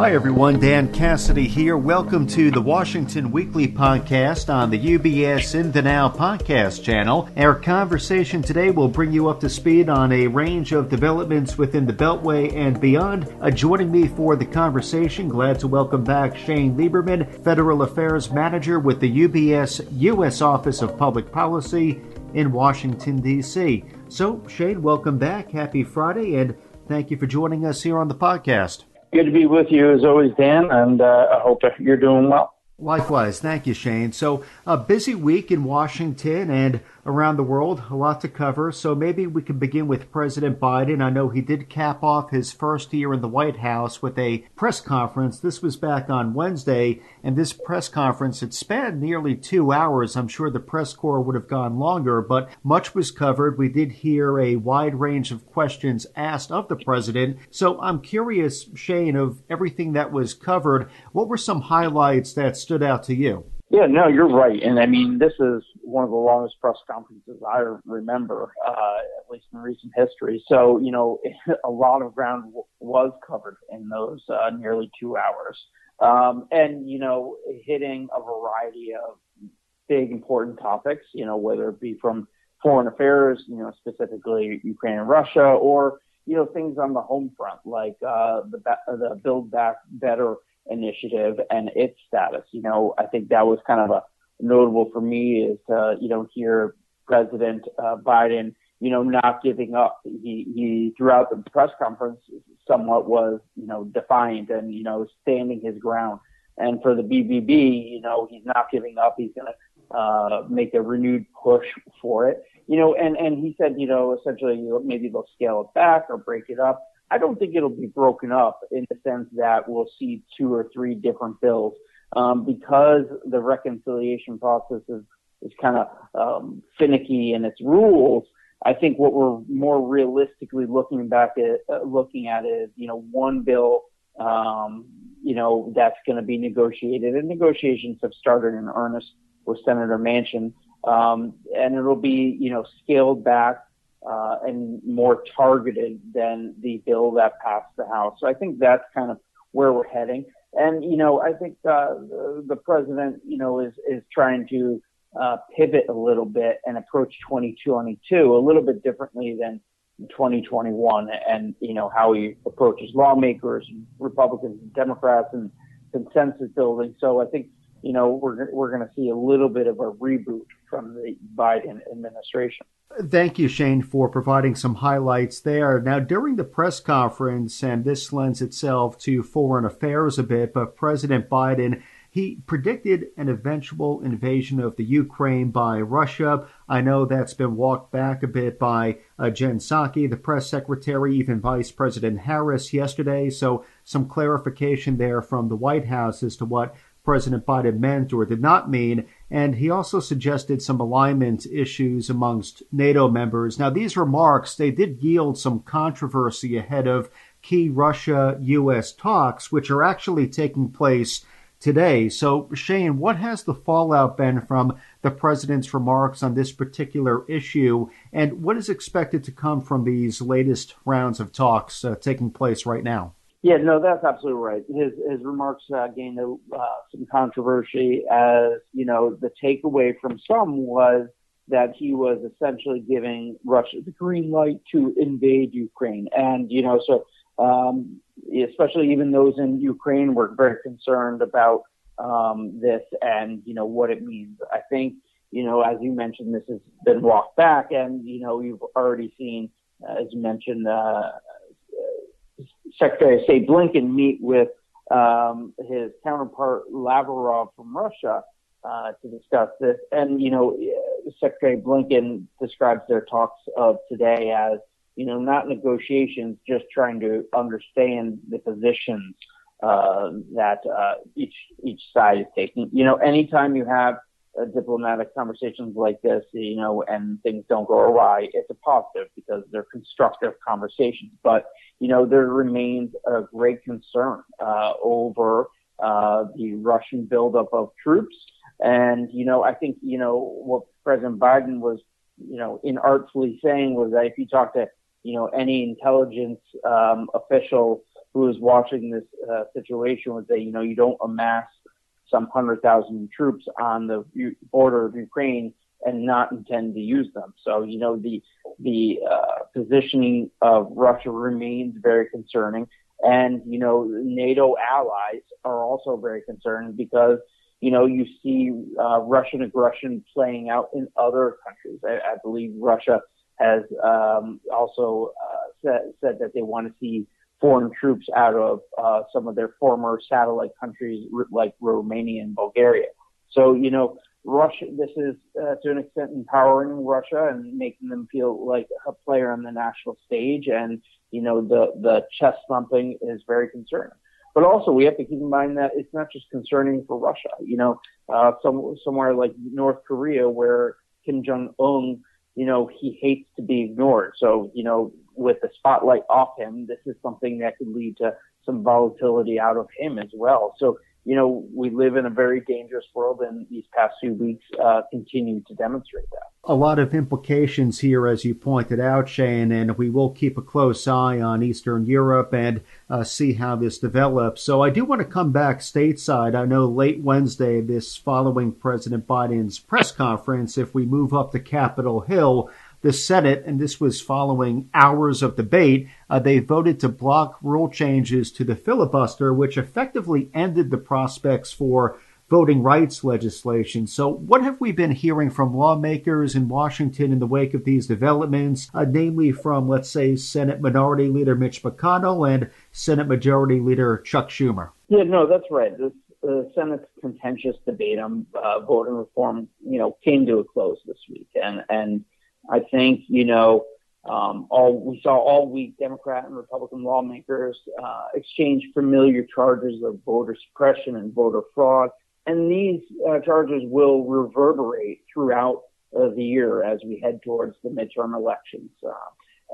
Hi, everyone. Dan Cassidy here. Welcome to the Washington Weekly Podcast on the UBS In the Now podcast channel. Our conversation today will bring you up to speed on a range of developments within the Beltway and beyond. Uh, joining me for the conversation, glad to welcome back Shane Lieberman, Federal Affairs Manager with the UBS U.S. Office of Public Policy in Washington, D.C. So, Shane, welcome back. Happy Friday, and thank you for joining us here on the podcast. Good to be with you as always, Dan, and uh, I hope you're doing well. Likewise. Thank you, Shane. So, a busy week in Washington and around the world, a lot to cover. So, maybe we can begin with President Biden. I know he did cap off his first year in the White House with a press conference. This was back on Wednesday, and this press conference had spanned nearly two hours. I'm sure the press corps would have gone longer, but much was covered. We did hear a wide range of questions asked of the president. So, I'm curious, Shane, of everything that was covered, what were some highlights that stood out to you? Yeah, no, you're right. And I mean, this is one of the longest press conferences I remember, uh, at least in recent history. So, you know, a lot of ground w- was covered in those uh, nearly two hours. Um, and, you know, hitting a variety of big, important topics, you know, whether it be from foreign affairs, you know, specifically Ukraine and Russia, or, you know, things on the home front, like uh, the, the Build Back Better initiative and its status. You know, I think that was kind of a notable for me is to, you know, hear President uh, Biden, you know, not giving up. He, he, throughout the press conference, somewhat was, you know, defiant and, you know, standing his ground. And for the BBB, you know, he's not giving up. He's going to uh, make a renewed push for it. You know, and, and he said, you know, essentially, you know, maybe they'll scale it back or break it up. I don't think it'll be broken up in the sense that we'll see two or three different bills um, because the reconciliation process is, is kind of um, finicky in its rules. I think what we're more realistically looking back at, uh, looking at is, you know, one bill, um, you know, that's going to be negotiated, and negotiations have started in earnest with Senator Manchin, um, and it'll be, you know, scaled back uh, and more targeted than the bill that passed the House. So I think that's kind of where we're heading. And you know, I think uh, the, the president, you know, is is trying to uh, pivot a little bit and approach 2022 a little bit differently than 2021, and you know how he approaches lawmakers, Republicans, and Democrats, and consensus building. So I think you know we're we're going to see a little bit of a reboot from the Biden administration. Thank you, Shane, for providing some highlights there. Now, during the press conference, and this lends itself to foreign affairs a bit, but President Biden he predicted an eventual invasion of the Ukraine by Russia. I know that's been walked back a bit by uh, Jen Psaki, the press secretary, even Vice President Harris yesterday. So some clarification there from the White House as to what President Biden meant or did not mean. And he also suggested some alignment issues amongst NATO members. Now, these remarks, they did yield some controversy ahead of key Russia-U.S. talks, which are actually taking place today. So, Shane, what has the fallout been from the president's remarks on this particular issue, and what is expected to come from these latest rounds of talks uh, taking place right now? Yeah, no, that's absolutely right. His his remarks uh, gained uh, some controversy, as you know, the takeaway from some was that he was essentially giving Russia the green light to invade Ukraine, and you know, so um, especially even those in Ukraine were very concerned about um, this and you know what it means. I think you know, as you mentioned, this has been walked back, and you know, you've already seen, as you mentioned. Uh, Secretary of State Blinken meet with um, his counterpart Lavrov from Russia uh, to discuss this. And, you know, Secretary Blinken describes their talks of today as, you know, not negotiations, just trying to understand the positions uh, that uh, each each side is taking. You know, anytime you have uh, diplomatic conversations like this, you know, and things don't go awry, it's a positive because they're constructive conversations. But you know, there remains a great concern uh, over uh, the Russian buildup of troops, and you know, I think you know what President Biden was, you know, inartfully saying was that if you talk to you know any intelligence um, official who is watching this uh, situation would say, you know, you don't amass some hundred thousand troops on the border of Ukraine and not intend to use them. So, you know, the the uh, positioning of Russia remains very concerning, and you know, NATO allies are also very concerned because you know you see uh, Russian aggression playing out in other countries. I, I believe Russia has um, also uh, said, said that they want to see foreign troops out of uh, some of their former satellite countries like Romania and Bulgaria. So, you know, Russia, this is uh, to an extent empowering Russia and making them feel like a player on the national stage. And, you know, the, the chest thumping is very concerning. But also we have to keep in mind that it's not just concerning for Russia. You know, uh, some, somewhere like North Korea where Kim Jong-un, you know, he hates to be ignored. So, you know, with the spotlight off him, this is something that could lead to some volatility out of him as well. So, you know, we live in a very dangerous world, and these past few weeks uh, continue to demonstrate that. A lot of implications here, as you pointed out, Shane, and we will keep a close eye on Eastern Europe and uh, see how this develops. So, I do want to come back stateside. I know late Wednesday, this following President Biden's press conference, if we move up to Capitol Hill, the Senate, and this was following hours of debate, uh, they voted to block rule changes to the filibuster, which effectively ended the prospects for voting rights legislation. So, what have we been hearing from lawmakers in Washington in the wake of these developments, uh, namely from, let's say, Senate Minority Leader Mitch McConnell and Senate Majority Leader Chuck Schumer? Yeah, no, that's right. The uh, Senate's contentious debate on uh, voting reform, you know, came to a close this week, and and I think, you know, um, all we saw all week Democrat and Republican lawmakers uh, exchange familiar charges of voter suppression and voter fraud, and these uh, charges will reverberate throughout uh, the year as we head towards the midterm elections. Uh,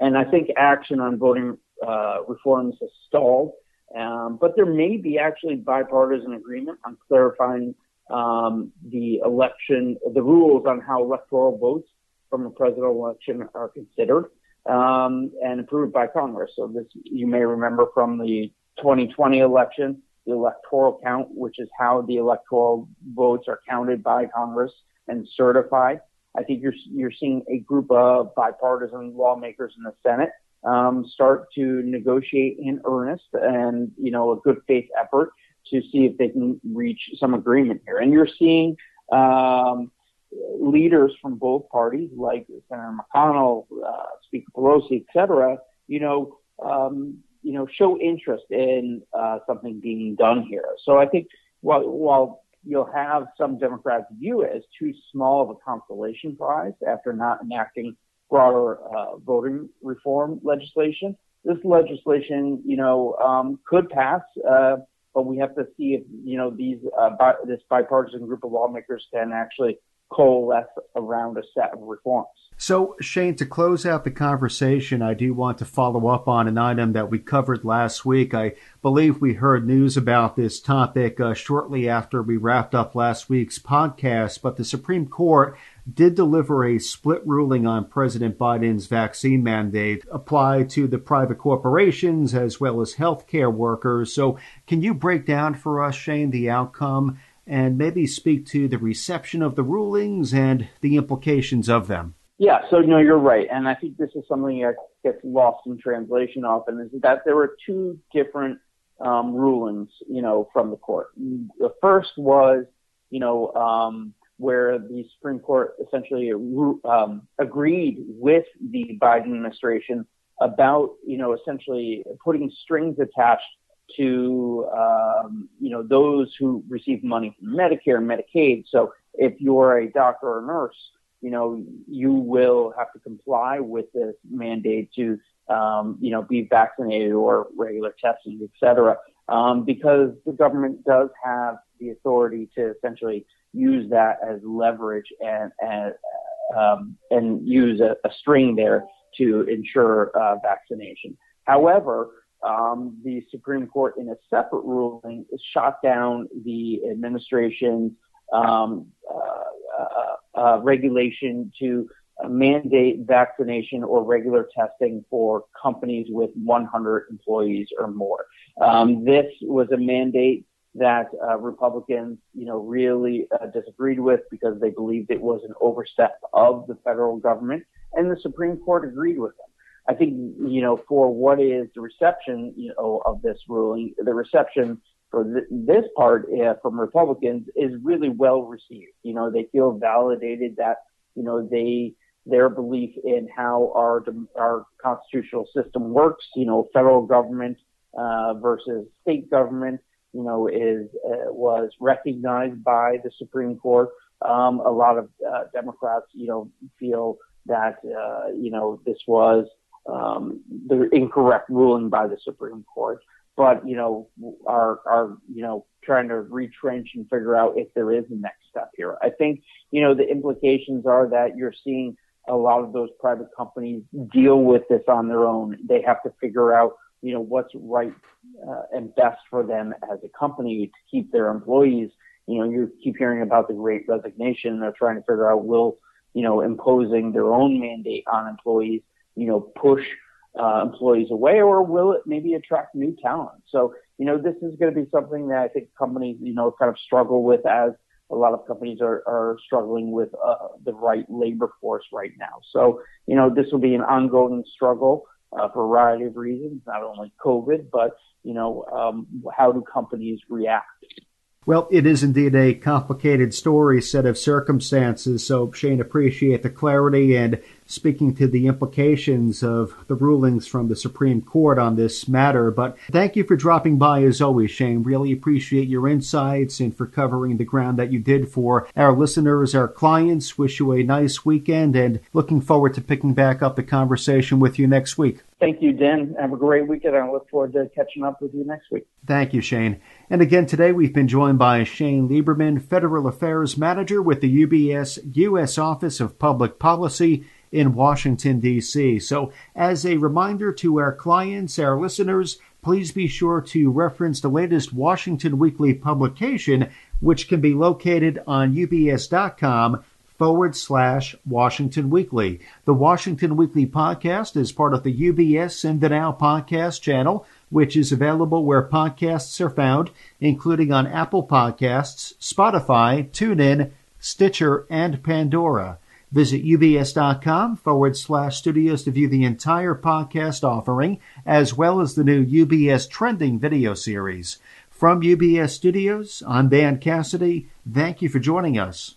and I think action on voting uh, reforms has stalled, um, but there may be actually bipartisan agreement on clarifying um, the election, the rules on how electoral votes from a presidential election are considered um, and approved by Congress. So this you may remember from the 2020 election, the electoral count, which is how the electoral votes are counted by Congress and certified. I think you're you're seeing a group of bipartisan lawmakers in the Senate um, start to negotiate in earnest and you know a good faith effort to see if they can reach some agreement here. And you're seeing um, leaders from both parties, like Senator McConnell, uh, Speaker Pelosi, et cetera, you know, um, you know, show interest in uh, something being done here. So I think while, while you'll have some Democrats view it as too small of a consolation prize after not enacting broader uh, voting reform legislation, this legislation, you know, um, could pass. Uh, but we have to see if you know these uh, bi- this bipartisan group of lawmakers can actually coalesce around a set of reforms. So, Shane, to close out the conversation, I do want to follow up on an item that we covered last week. I believe we heard news about this topic uh, shortly after we wrapped up last week's podcast, but the Supreme Court did deliver a split ruling on President Biden's vaccine mandate applied to the private corporations as well as healthcare workers. So, can you break down for us, Shane, the outcome and maybe speak to the reception of the rulings and the implications of them. Yeah, so no, you're right, and I think this is something that gets lost in translation often. Is that there were two different um, rulings, you know, from the court. The first was, you know, um, where the Supreme Court essentially um, agreed with the Biden administration about, you know, essentially putting strings attached to um, you know those who receive money from Medicare and Medicaid. So if you're a doctor or a nurse, you know you will have to comply with this mandate to um, you know be vaccinated or regular testing, et cetera, um, because the government does have the authority to essentially use that as leverage and and um, and use a, a string there to ensure uh, vaccination. However, um, the Supreme Court, in a separate ruling, shot down the administration's um, uh, uh, uh, regulation to mandate vaccination or regular testing for companies with 100 employees or more. Um, this was a mandate that uh, Republicans, you know, really uh, disagreed with because they believed it was an overstep of the federal government, and the Supreme Court agreed with them. I think, you know, for what is the reception, you know, of this ruling, the reception for th- this part uh, from Republicans is really well received. You know, they feel validated that, you know, they their belief in how our our constitutional system works, you know, federal government uh, versus state government, you know, is uh, was recognized by the Supreme Court. Um, a lot of uh, Democrats, you know, feel that uh, you know this was um, the incorrect ruling by the Supreme Court, but you know are are you know trying to retrench and figure out if there is a next step here. I think you know the implications are that you're seeing a lot of those private companies deal with this on their own. They have to figure out you know, what's right uh, and best for them as a company to keep their employees. You know, you keep hearing about the great resignation. They're trying to figure out will, you know, imposing their own mandate on employees, you know, push uh, employees away or will it maybe attract new talent? So, you know, this is going to be something that I think companies, you know, kind of struggle with as a lot of companies are, are struggling with uh, the right labor force right now. So, you know, this will be an ongoing struggle uh, for a variety of reasons, not only COVID, but you know, um, how do companies react? Well, it is indeed a complicated story, set of circumstances. So, Shane, appreciate the clarity and speaking to the implications of the rulings from the Supreme Court on this matter. But thank you for dropping by as always, Shane. Really appreciate your insights and for covering the ground that you did for our listeners, our clients. Wish you a nice weekend and looking forward to picking back up the conversation with you next week. Thank you, Dan. Have a great weekend. I look forward to catching up with you next week. Thank you, Shane. And again, today we've been joined by Shane Lieberman, Federal Affairs Manager with the UBS U.S. Office of Public Policy in Washington, D.C. So, as a reminder to our clients, our listeners, please be sure to reference the latest Washington Weekly publication, which can be located on ubs.com forward slash Washington Weekly. The Washington Weekly podcast is part of the UBS In the Now podcast channel, which is available where podcasts are found, including on Apple Podcasts, Spotify, TuneIn, Stitcher, and Pandora. Visit ubs.com forward slash studios to view the entire podcast offering, as well as the new UBS Trending video series. From UBS Studios, I'm Dan Cassidy. Thank you for joining us.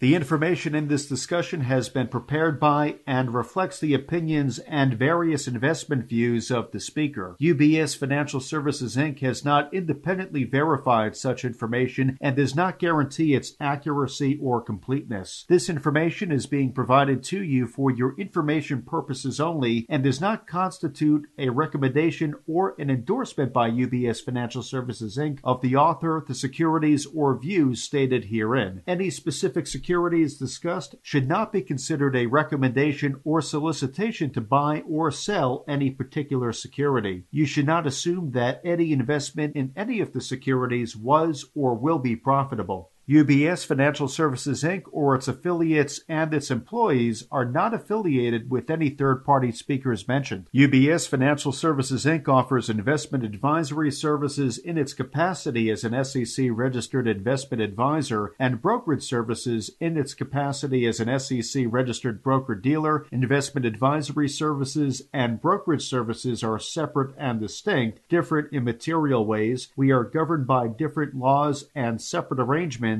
The information in this discussion has been prepared by and reflects the opinions and various investment views of the speaker. UBS Financial Services Inc. has not independently verified such information and does not guarantee its accuracy or completeness. This information is being provided to you for your information purposes only and does not constitute a recommendation or an endorsement by UBS Financial Services Inc. of the author, the securities, or views stated herein. Any specific security securities discussed should not be considered a recommendation or solicitation to buy or sell any particular security. You should not assume that any investment in any of the securities was or will be profitable. UBS Financial Services Inc. or its affiliates and its employees are not affiliated with any third party speakers mentioned. UBS Financial Services Inc. offers investment advisory services in its capacity as an SEC registered investment advisor and brokerage services in its capacity as an SEC registered broker dealer. Investment advisory services and brokerage services are separate and distinct, different in material ways. We are governed by different laws and separate arrangements